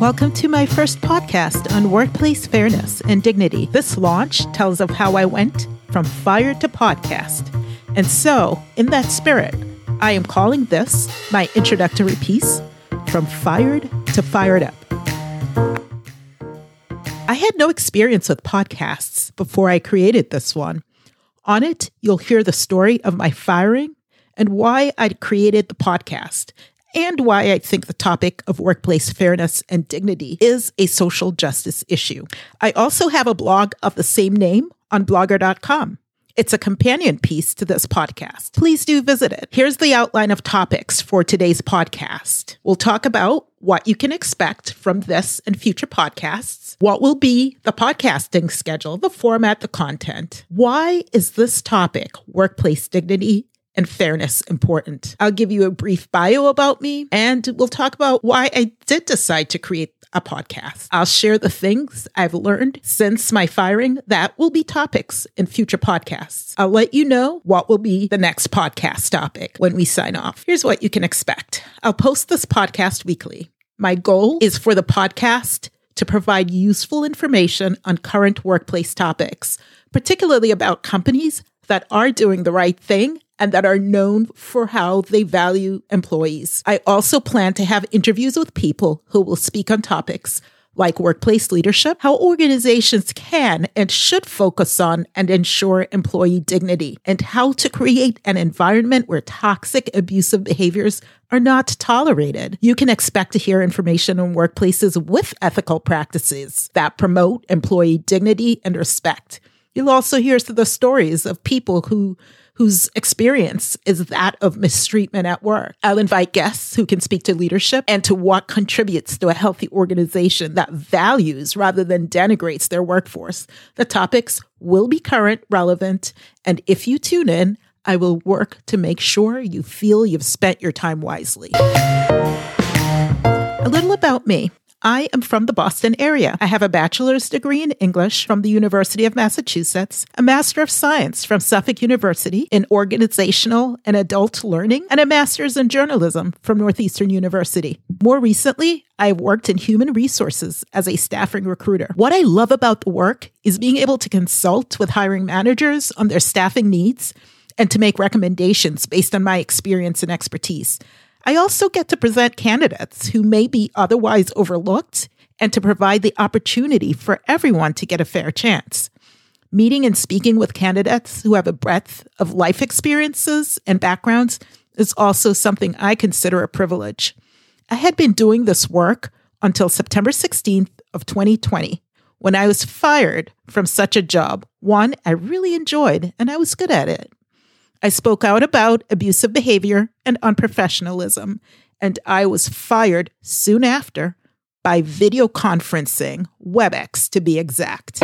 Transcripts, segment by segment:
Welcome to my first podcast on workplace fairness and dignity. This launch tells of how I went from fire to podcast. And so, in that spirit, I am calling this my introductory piece From Fired to Fired Up. I had no experience with podcasts before I created this one. On it, you'll hear the story of my firing and why I created the podcast and why I think the topic of workplace fairness and dignity is a social justice issue. I also have a blog of the same name on blogger.com. It's a companion piece to this podcast. Please do visit it. Here's the outline of topics for today's podcast. We'll talk about what you can expect from this and future podcasts, what will be the podcasting schedule, the format, the content. Why is this topic, workplace dignity, and fairness important. I'll give you a brief bio about me and we'll talk about why I did decide to create a podcast. I'll share the things I've learned since my firing that will be topics in future podcasts. I'll let you know what will be the next podcast topic when we sign off. Here's what you can expect I'll post this podcast weekly. My goal is for the podcast to provide useful information on current workplace topics, particularly about companies that are doing the right thing and that are known for how they value employees. I also plan to have interviews with people who will speak on topics like workplace leadership, how organizations can and should focus on and ensure employee dignity, and how to create an environment where toxic, abusive behaviors are not tolerated. You can expect to hear information on workplaces with ethical practices that promote employee dignity and respect. You'll also hear the stories of people who whose experience is that of mistreatment at work. I'll invite guests who can speak to leadership and to what contributes to a healthy organization that values rather than denigrates their workforce. The topics will be current, relevant, and if you tune in, I will work to make sure you feel you've spent your time wisely. A little about me. I am from the Boston area. I have a bachelor's degree in English from the University of Massachusetts, a Master of Science from Suffolk University in Organizational and Adult Learning, and a Master's in Journalism from Northeastern University. More recently, I've worked in human resources as a staffing recruiter. What I love about the work is being able to consult with hiring managers on their staffing needs and to make recommendations based on my experience and expertise. I also get to present candidates who may be otherwise overlooked and to provide the opportunity for everyone to get a fair chance. Meeting and speaking with candidates who have a breadth of life experiences and backgrounds is also something I consider a privilege. I had been doing this work until September 16th of 2020 when I was fired from such a job, one I really enjoyed and I was good at it. I spoke out about abusive behavior and unprofessionalism, and I was fired soon after by video conferencing, WebEx to be exact.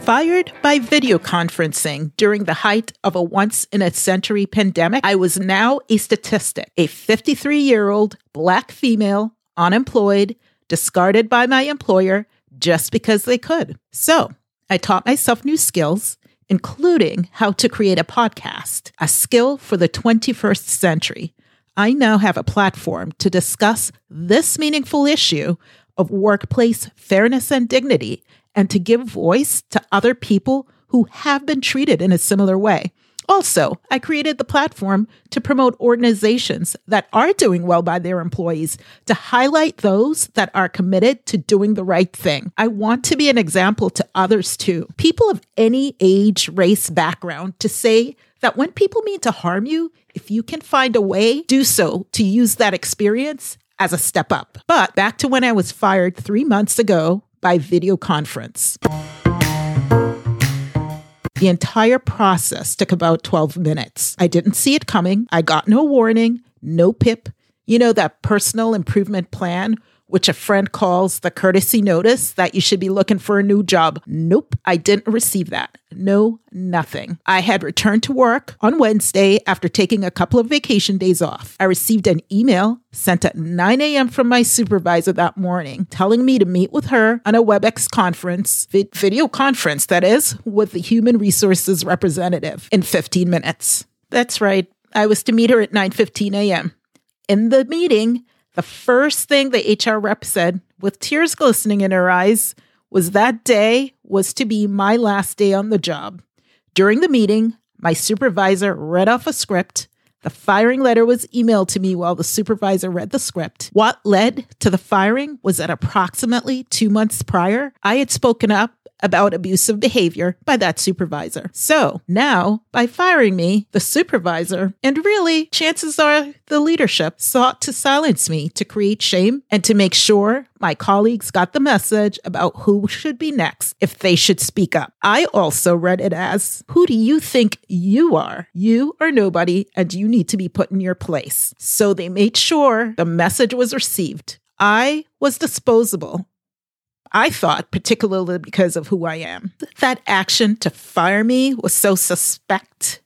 Fired by video conferencing during the height of a once in a century pandemic, I was now a statistic, a 53 year old black female, unemployed, discarded by my employer just because they could. So I taught myself new skills, including how to create a podcast, a skill for the 21st century. I now have a platform to discuss this meaningful issue of workplace fairness and dignity and to give voice to other people who have been treated in a similar way. Also, I created the platform to promote organizations that are doing well by their employees, to highlight those that are committed to doing the right thing. I want to be an example to others too, people of any age, race, background, to say that when people mean to harm you, if you can find a way, do so to use that experience as a step up. But back to when I was fired three months ago by video conference. The entire process took about 12 minutes. I didn't see it coming. I got no warning, no PIP. You know, that personal improvement plan which a friend calls the courtesy notice that you should be looking for a new job. Nope, I didn't receive that. No, nothing. I had returned to work on Wednesday after taking a couple of vacation days off. I received an email sent at 9 a.m. from my supervisor that morning telling me to meet with her on a WebEx conference, video conference, that is, with the human resources representative in 15 minutes. That's right. I was to meet her at 9:15 a.m. In the meeting, the first thing the HR rep said, with tears glistening in her eyes, was that day was to be my last day on the job. During the meeting, my supervisor read off a script. The firing letter was emailed to me while the supervisor read the script. What led to the firing was that approximately two months prior, I had spoken up about abusive behavior by that supervisor. So now, by firing me, the supervisor, and really, chances are the leadership, sought to silence me to create shame and to make sure my colleagues got the message about who should be next if they should speak up. I also read it as Who do you think you are? You are nobody, and you need to be put in your place. So they made sure the message was received. I was disposable I thought, particularly because of who I am, that action to fire me was so suspect.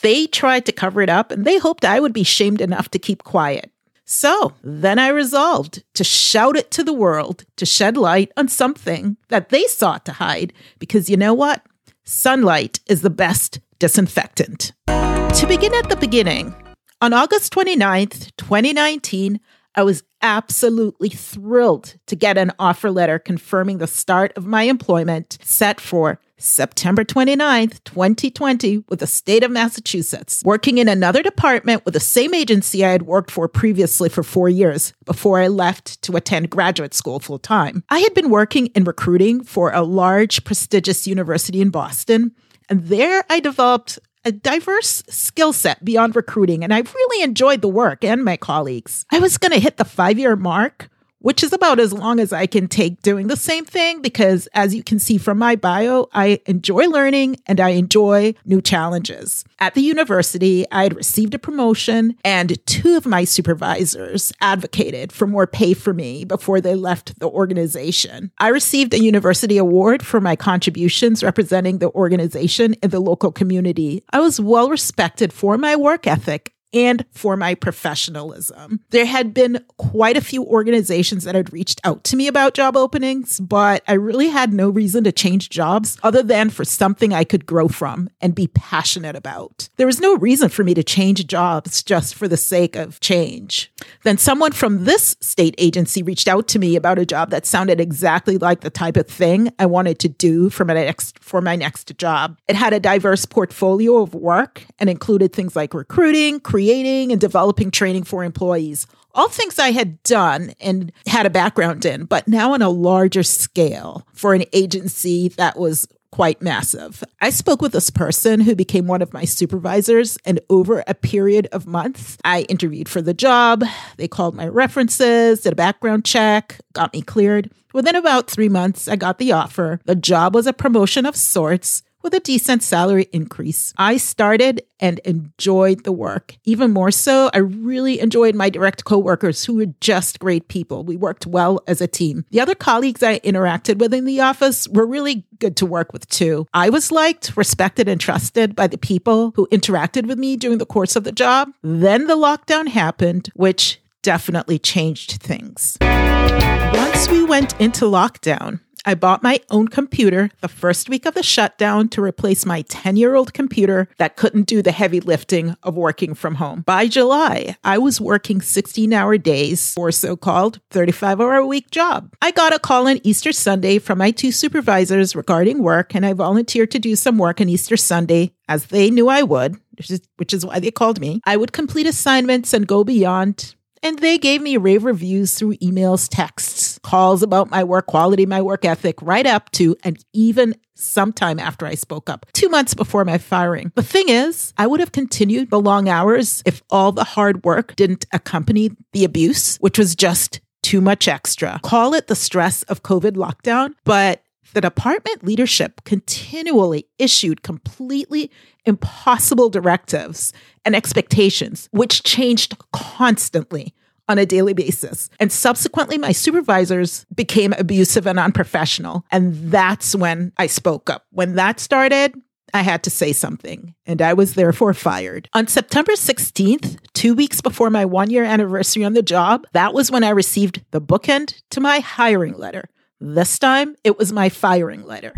They tried to cover it up and they hoped I would be shamed enough to keep quiet. So then I resolved to shout it to the world to shed light on something that they sought to hide because you know what? Sunlight is the best disinfectant. To begin at the beginning, on August 29th, 2019, I was absolutely thrilled to get an offer letter confirming the start of my employment set for September 29th, 2020, with the state of Massachusetts, working in another department with the same agency I had worked for previously for four years before I left to attend graduate school full time. I had been working in recruiting for a large, prestigious university in Boston, and there I developed a diverse skill set beyond recruiting, and I've really enjoyed the work and my colleagues. I was going to hit the five year mark which is about as long as I can take doing the same thing because, as you can see from my bio, I enjoy learning and I enjoy new challenges. At the university, I had received a promotion, and two of my supervisors advocated for more pay for me before they left the organization. I received a university award for my contributions representing the organization in the local community. I was well respected for my work ethic and for my professionalism. There had been quite a few organizations that had reached out to me about job openings, but I really had no reason to change jobs other than for something I could grow from and be passionate about. There was no reason for me to change jobs just for the sake of change. Then someone from this state agency reached out to me about a job that sounded exactly like the type of thing I wanted to do for my next for my next job. It had a diverse portfolio of work and included things like recruiting, creating and developing training for employees. All things I had done and had a background in, but now on a larger scale for an agency that was quite massive. I spoke with this person who became one of my supervisors, and over a period of months, I interviewed for the job. They called my references, did a background check, got me cleared. Within about three months, I got the offer. The job was a promotion of sorts with a decent salary increase. I started and enjoyed the work. Even more so, I really enjoyed my direct coworkers who were just great people. We worked well as a team. The other colleagues I interacted with in the office were really good to work with too. I was liked, respected, and trusted by the people who interacted with me during the course of the job. Then the lockdown happened, which definitely changed things. Once we went into lockdown, I bought my own computer the first week of the shutdown to replace my 10 year old computer that couldn't do the heavy lifting of working from home. By July, I was working 16 hour days for so called 35 hour a week job. I got a call on Easter Sunday from my two supervisors regarding work, and I volunteered to do some work on Easter Sunday as they knew I would, which is, which is why they called me. I would complete assignments and go beyond and they gave me rave reviews through emails, texts, calls about my work quality, my work ethic, right up to and even sometime after I spoke up, two months before my firing. The thing is, I would have continued the long hours if all the hard work didn't accompany the abuse, which was just too much extra. Call it the stress of COVID lockdown, but the department leadership continually issued completely impossible directives and expectations, which changed constantly on a daily basis. And subsequently, my supervisors became abusive and unprofessional. And that's when I spoke up. When that started, I had to say something, and I was therefore fired. On September 16th, two weeks before my one year anniversary on the job, that was when I received the bookend to my hiring letter. This time, it was my firing letter.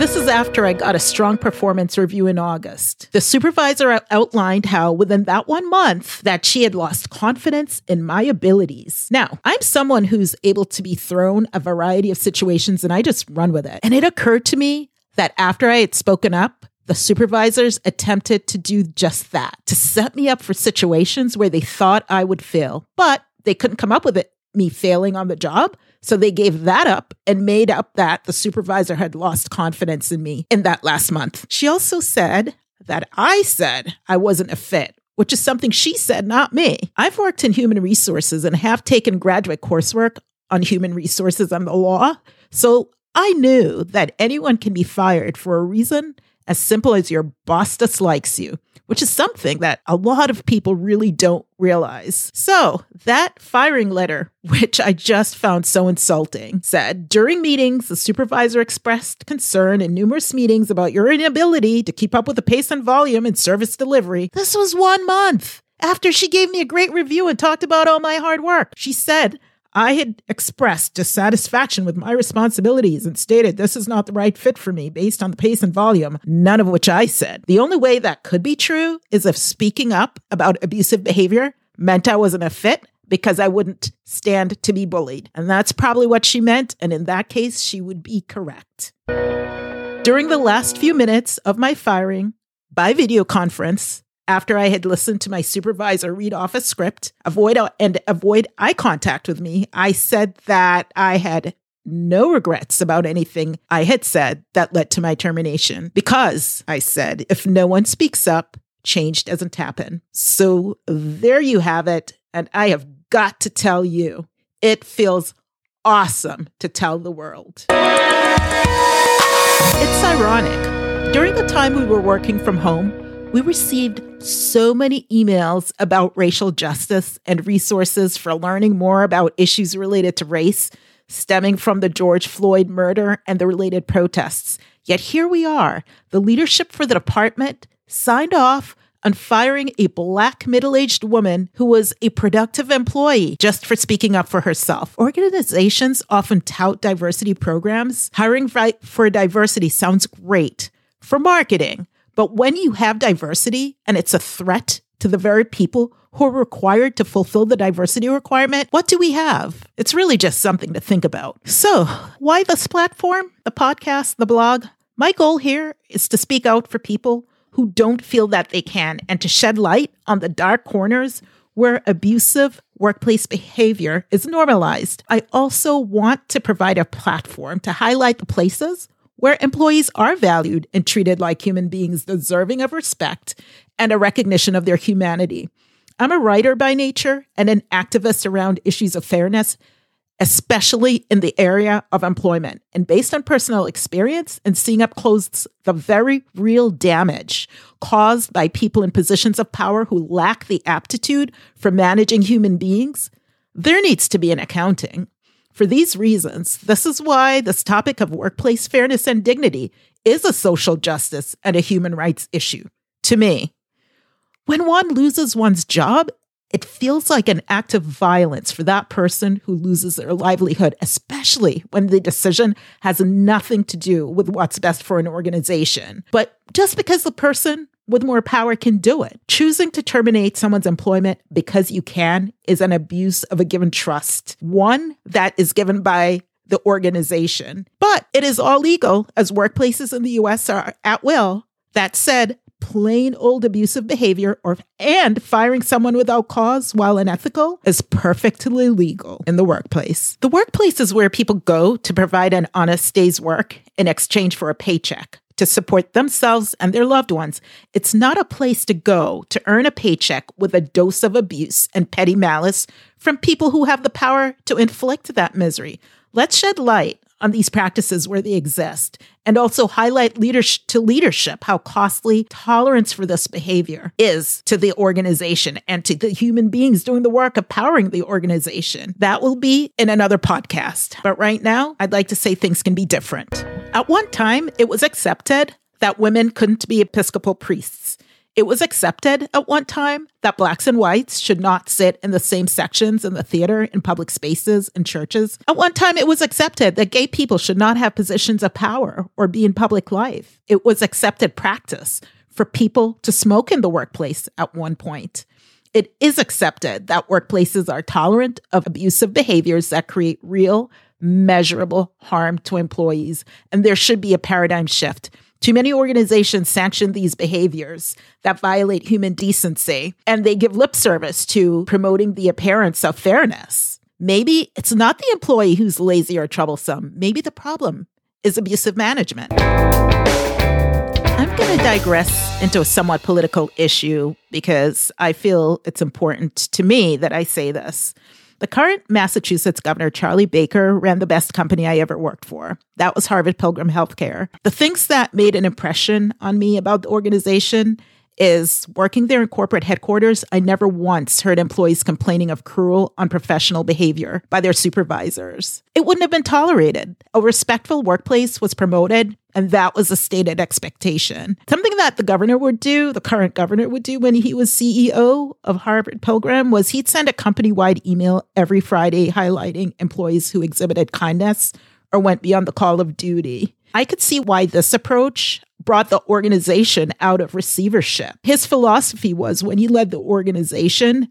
This is after I got a strong performance review in August. The supervisor outlined how within that one month that she had lost confidence in my abilities. Now, I'm someone who's able to be thrown a variety of situations and I just run with it. And it occurred to me that after I had spoken up, the supervisors attempted to do just that, to set me up for situations where they thought I would fail, but they couldn't come up with it, me failing on the job. So they gave that up and made up that the supervisor had lost confidence in me in that last month. She also said that I said I wasn't a fit, which is something she said, not me. I've worked in human resources and have taken graduate coursework on human resources and the law. So I knew that anyone can be fired for a reason as simple as your boss dislikes you which is something that a lot of people really don't realize. So, that firing letter, which I just found so insulting, said during meetings, the supervisor expressed concern in numerous meetings about your inability to keep up with the pace and volume in service delivery. This was one month after she gave me a great review and talked about all my hard work. She said, I had expressed dissatisfaction with my responsibilities and stated this is not the right fit for me based on the pace and volume, none of which I said. The only way that could be true is if speaking up about abusive behavior meant I wasn't a fit because I wouldn't stand to be bullied. And that's probably what she meant. And in that case, she would be correct. During the last few minutes of my firing by video conference, after I had listened to my supervisor read off a script, avoid and avoid eye contact with me, I said that I had no regrets about anything I had said that led to my termination. Because I said, if no one speaks up, change doesn't happen. So there you have it. And I have got to tell you, it feels awesome to tell the world. It's ironic. During the time we were working from home, we received so many emails about racial justice and resources for learning more about issues related to race stemming from the George Floyd murder and the related protests. Yet here we are. The leadership for the department signed off on firing a black middle aged woman who was a productive employee just for speaking up for herself. Organizations often tout diversity programs. Hiring for diversity sounds great for marketing, but when you have diversity and it's a threat to the very people who are required to fulfill the diversity requirement, what do we have? It's really just something to think about. So, why this platform, the podcast, the blog? My goal here is to speak out for people who don't feel that they can and to shed light on the dark corners where abusive workplace behavior is normalized. I also want to provide a platform to highlight the places where employees are valued and treated like human beings deserving of respect and a recognition of their humanity. I'm a writer by nature and an activist around issues of fairness, especially in the area of employment. And based on personal experience and seeing up close the very real damage caused by people in positions of power who lack the aptitude for managing human beings, there needs to be an accounting. For these reasons, this is why this topic of workplace fairness and dignity is a social justice and a human rights issue to me. When one loses one's job, it feels like an act of violence for that person who loses their livelihood, especially when the decision has nothing to do with what's best for an organization. But just because the person with more power can do it. Choosing to terminate someone's employment because you can is an abuse of a given trust, one that is given by the organization. But it is all legal as workplaces in the US are at will. That said, plain old abusive behavior or and firing someone without cause while unethical is perfectly legal in the workplace. The workplace is where people go to provide an honest day's work in exchange for a paycheck to support themselves and their loved ones. It's not a place to go to earn a paycheck with a dose of abuse and petty malice from people who have the power to inflict that misery. Let's shed light on these practices where they exist and also highlight leadership to leadership how costly tolerance for this behavior is to the organization and to the human beings doing the work of powering the organization. That will be in another podcast. But right now, I'd like to say things can be different. At one time, it was accepted that women couldn't be Episcopal priests. It was accepted at one time that blacks and whites should not sit in the same sections in the theater, in public spaces, in churches. At one time, it was accepted that gay people should not have positions of power or be in public life. It was accepted practice for people to smoke in the workplace at one point. It is accepted that workplaces are tolerant of abusive behaviors that create real, measurable harm to employees, and there should be a paradigm shift. Too many organizations sanction these behaviors that violate human decency, and they give lip service to promoting the appearance of fairness. Maybe it's not the employee who's lazy or troublesome. Maybe the problem is abusive management. I'm going to digress into a somewhat political issue because I feel it's important to me that I say this. The current Massachusetts governor, Charlie Baker, ran the best company I ever worked for. That was Harvard Pilgrim Healthcare. The things that made an impression on me about the organization is working there in corporate headquarters, I never once heard employees complaining of cruel, unprofessional behavior by their supervisors. It wouldn't have been tolerated. A respectful workplace was promoted, and that was a stated expectation. Something that the governor would do, the current governor would do when he was CEO of Harvard Pilgrim, was he'd send a company wide email every Friday highlighting employees who exhibited kindness or went beyond the call of duty. I could see why this approach brought the organization out of receivership. His philosophy was when he led the organization,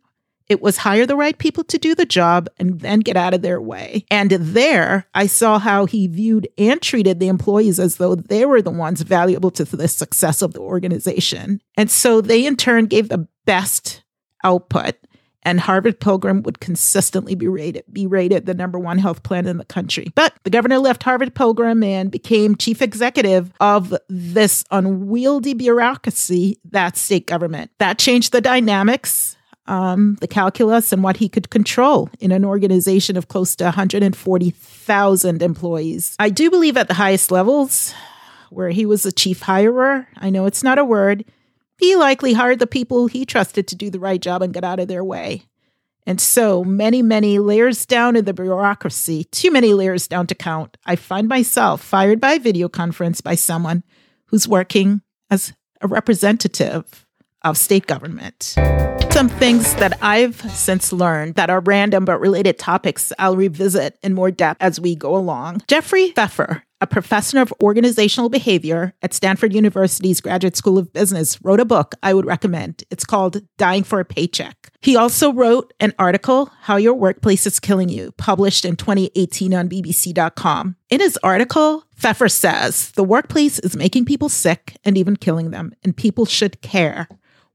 it was hire the right people to do the job and then get out of their way. And there, I saw how he viewed and treated the employees as though they were the ones valuable to the success of the organization. And so they, in turn, gave the best output and Harvard Pilgrim would consistently be rated be rated the number one health plan in the country. But the governor left Harvard Pilgrim and became chief executive of this unwieldy bureaucracy, that state government. That changed the dynamics. Um, the calculus and what he could control in an organization of close to 140,000 employees. I do believe at the highest levels, where he was the chief hirer, I know it's not a word, he likely hired the people he trusted to do the right job and get out of their way. And so many, many layers down in the bureaucracy, too many layers down to count, I find myself fired by a video conference by someone who's working as a representative of state government. Some things that I've since learned that are random but related topics I'll revisit in more depth as we go along. Jeffrey Pfeffer a professor of organizational behavior at Stanford University's Graduate School of Business, wrote a book I would recommend. It's called Dying for a Paycheck. He also wrote an article, How Your Workplace is Killing You, published in 2018 on BBC.com. In his article, Pfeffer says the workplace is making people sick and even killing them, and people should care.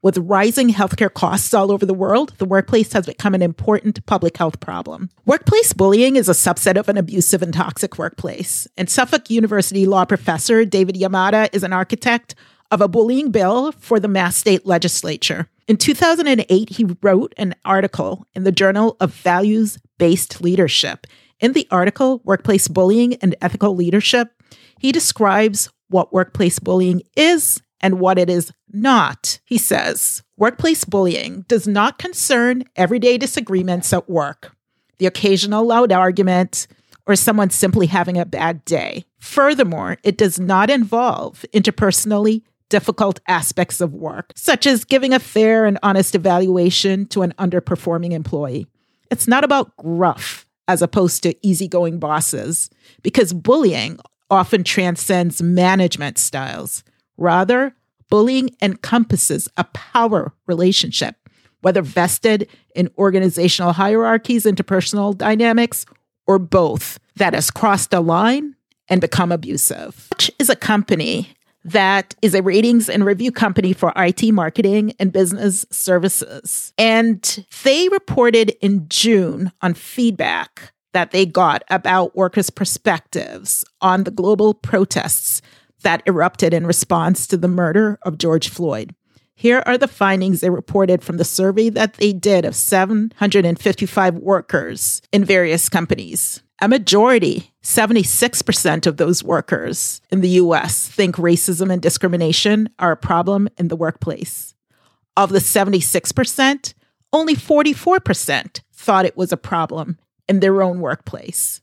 With rising healthcare costs all over the world, the workplace has become an important public health problem. Workplace bullying is a subset of an abusive and toxic workplace. And Suffolk University law professor David Yamada is an architect of a bullying bill for the Mass State Legislature. In 2008, he wrote an article in the Journal of Values Based Leadership. In the article, Workplace Bullying and Ethical Leadership, he describes what workplace bullying is and what it is not. He says workplace bullying does not concern everyday disagreements at work, the occasional loud argument, or someone simply having a bad day. Furthermore, it does not involve interpersonally difficult aspects of work, such as giving a fair and honest evaluation to an underperforming employee. It's not about gruff as opposed to easygoing bosses, because bullying often transcends management styles. Rather, bullying encompasses a power relationship, whether vested in organizational hierarchies, interpersonal dynamics, or both, that has crossed a line and become abusive. Clutch is a company that is a ratings and review company for IT marketing and business services. And they reported in June on feedback that they got about workers' perspectives on the global protests that erupted in response to the murder of George Floyd. Here are the findings they reported from the survey that they did of 755 workers in various companies. A majority, 76% of those workers in the US, think racism and discrimination are a problem in the workplace. Of the 76%, only 44% thought it was a problem in their own workplace.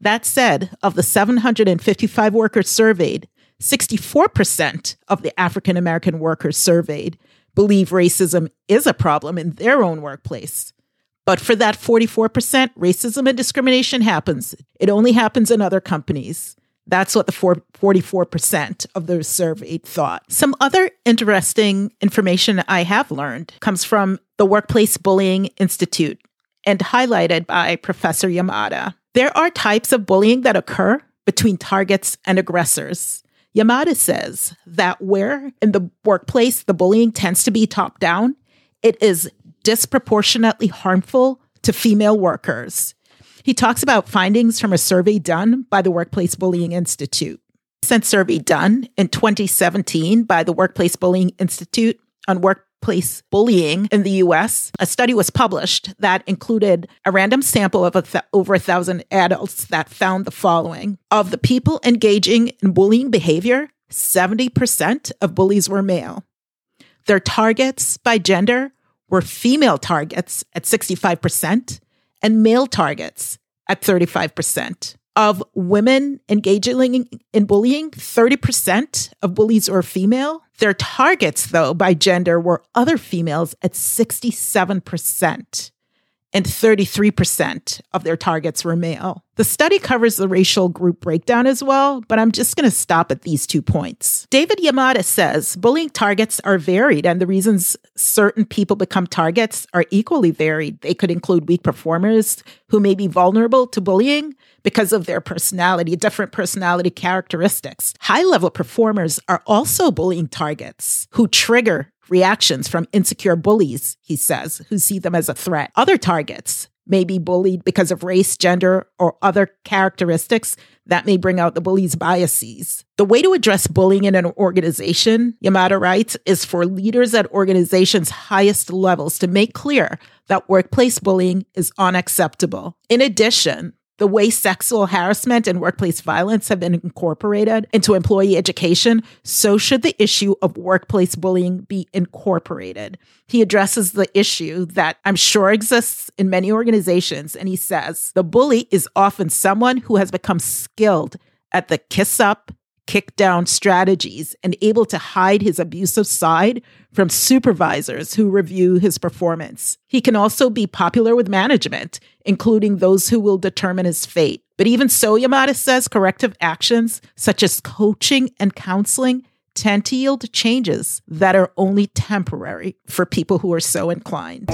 That said, of the 755 workers surveyed, 64% of the African American workers surveyed believe racism is a problem in their own workplace. But for that 44%, racism and discrimination happens. It only happens in other companies. That's what the 44% of those surveyed thought. Some other interesting information I have learned comes from the Workplace Bullying Institute and highlighted by Professor Yamada. There are types of bullying that occur between targets and aggressors. Yamada says that where in the workplace the bullying tends to be top down, it is disproportionately harmful to female workers. He talks about findings from a survey done by the Workplace Bullying Institute. Recent survey done in 2017 by the Workplace Bullying Institute on workplace bullying in the US. A study was published that included a random sample of a th- over a thousand adults that found the following Of the people engaging in bullying behavior, 70% of bullies were male. Their targets by gender were female targets at 65% and male targets at 35%. Of women engaging in bullying, 30% of bullies were female. Their targets, though, by gender were other females at 67% and 33% of their targets were male. The study covers the racial group breakdown as well, but I'm just going to stop at these two points. David Yamada says bullying targets are varied, and the reasons certain people become targets are equally varied. They could include weak performers who may be vulnerable to bullying because of their personality, different personality characteristics. High level performers are also bullying targets who trigger reactions from insecure bullies, he says, who see them as a threat. Other targets may be bullied because of race, gender, or other characteristics that may bring out the bully's biases. The way to address bullying in an organization, Yamada writes, is for leaders at organizations' highest levels to make clear that workplace bullying is unacceptable. In addition, the way sexual harassment and workplace violence have been incorporated into employee education, so should the issue of workplace bullying be incorporated. He addresses the issue that I'm sure exists in many organizations, and he says the bully is often someone who has become skilled at the kiss up, kick down strategies and able to hide his abusive side from supervisors who review his performance. He can also be popular with management, including those who will determine his fate. But even so, Yamada says corrective actions such as coaching and counseling tend to yield changes that are only temporary for people who are so inclined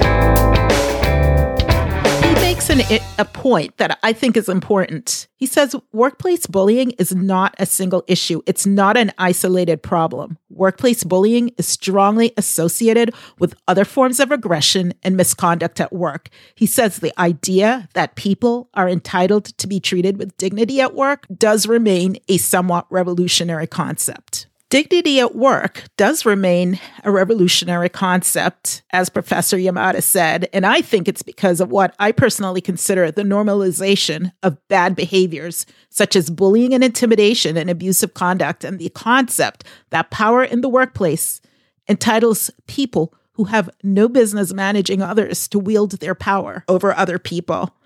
an, a point that I think is important. He says workplace bullying is not a single issue, it's not an isolated problem. Workplace bullying is strongly associated with other forms of aggression and misconduct at work. He says the idea that people are entitled to be treated with dignity at work does remain a somewhat revolutionary concept. Dignity at work does remain a revolutionary concept, as Professor Yamada said, and I think it's because of what I personally consider the normalization of bad behaviors, such as bullying and intimidation and abusive conduct, and the concept that power in the workplace entitles people who have no business managing others to wield their power over other people.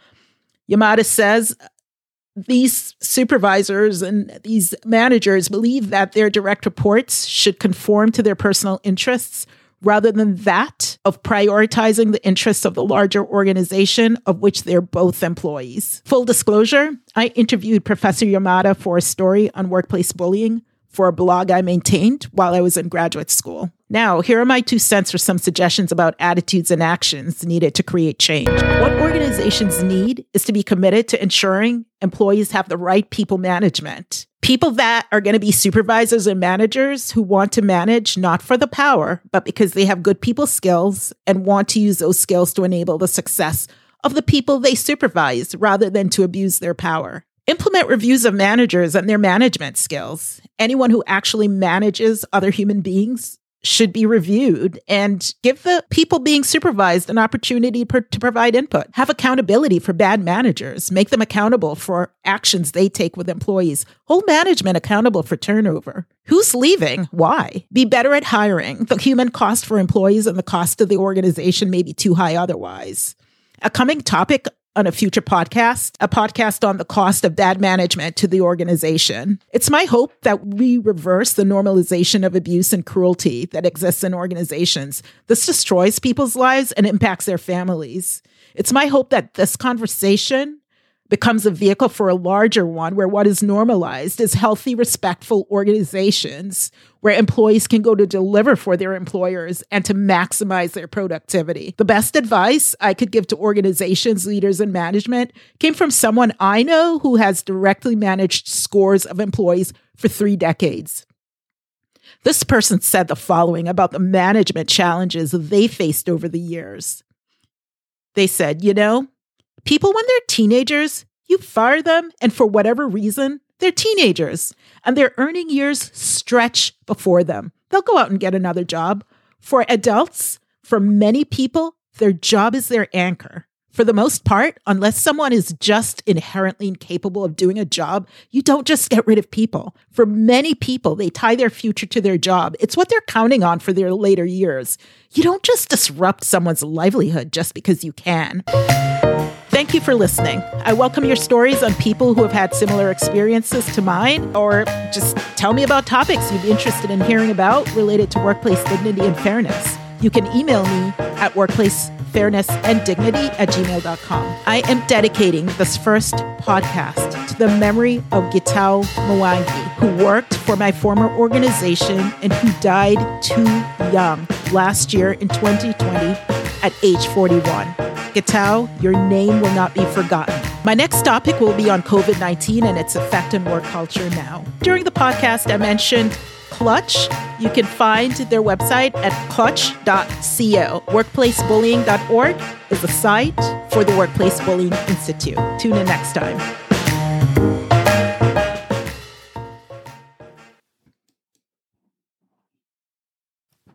Yamada says these supervisors and these managers believe that their direct reports should conform to their personal interests rather than that of prioritizing the interests of the larger organization of which they're both employees. Full disclosure, I interviewed Professor Yamada for a story on workplace bullying for a blog I maintained while I was in graduate school. Now, here are my two cents for some suggestions about attitudes and actions needed to create change. What organizations need is to be committed to ensuring employees have the right people management. People that are going to be supervisors and managers who want to manage not for the power, but because they have good people skills and want to use those skills to enable the success of the people they supervise rather than to abuse their power. Implement reviews of managers and their management skills. Anyone who actually manages other human beings should be reviewed and give the people being supervised an opportunity per, to provide input. Have accountability for bad managers. Make them accountable for actions they take with employees. Hold management accountable for turnover. Who's leaving? Why? Be better at hiring. The human cost for employees and the cost of the organization may be too high otherwise. A coming topic on a future podcast, a podcast on the cost of bad management to the organization. It's my hope that we reverse the normalization of abuse and cruelty that exists in organizations. This destroys people's lives and impacts their families. It's my hope that this conversation becomes a vehicle for a larger one where what is normalized is healthy, respectful organizations where employees can go to deliver for their employers and to maximize their productivity. The best advice I could give to organizations, leaders, and management came from someone I know who has directly managed scores of employees for three decades. This person said the following about the management challenges they faced over the years. They said, you know, People, when they're teenagers, you fire them, and for whatever reason, they're teenagers and their earning years stretch before them. They'll go out and get another job. For adults, for many people, their job is their anchor. For the most part, unless someone is just inherently incapable of doing a job, you don't just get rid of people. For many people, they tie their future to their job. It's what they're counting on for their later years. You don't just disrupt someone's livelihood just because you can. Thank you for listening. I welcome your stories on people who have had similar experiences to mine, or just tell me about topics you'd be interested in hearing about related to workplace dignity and fairness. You can email me at workplacefairnessanddignity at gmail.com. I am dedicating this first podcast to the memory of Gitau Mwangi, who worked for my former organization and who died too young last year in 2020 at age 41. Gitau, your name will not be forgotten. My next topic will be on COVID 19 and its effect on work culture now. During the podcast, I mentioned Clutch. You can find their website at clutch.co. Workplacebullying.org is the site for the Workplace Bullying Institute. Tune in next time.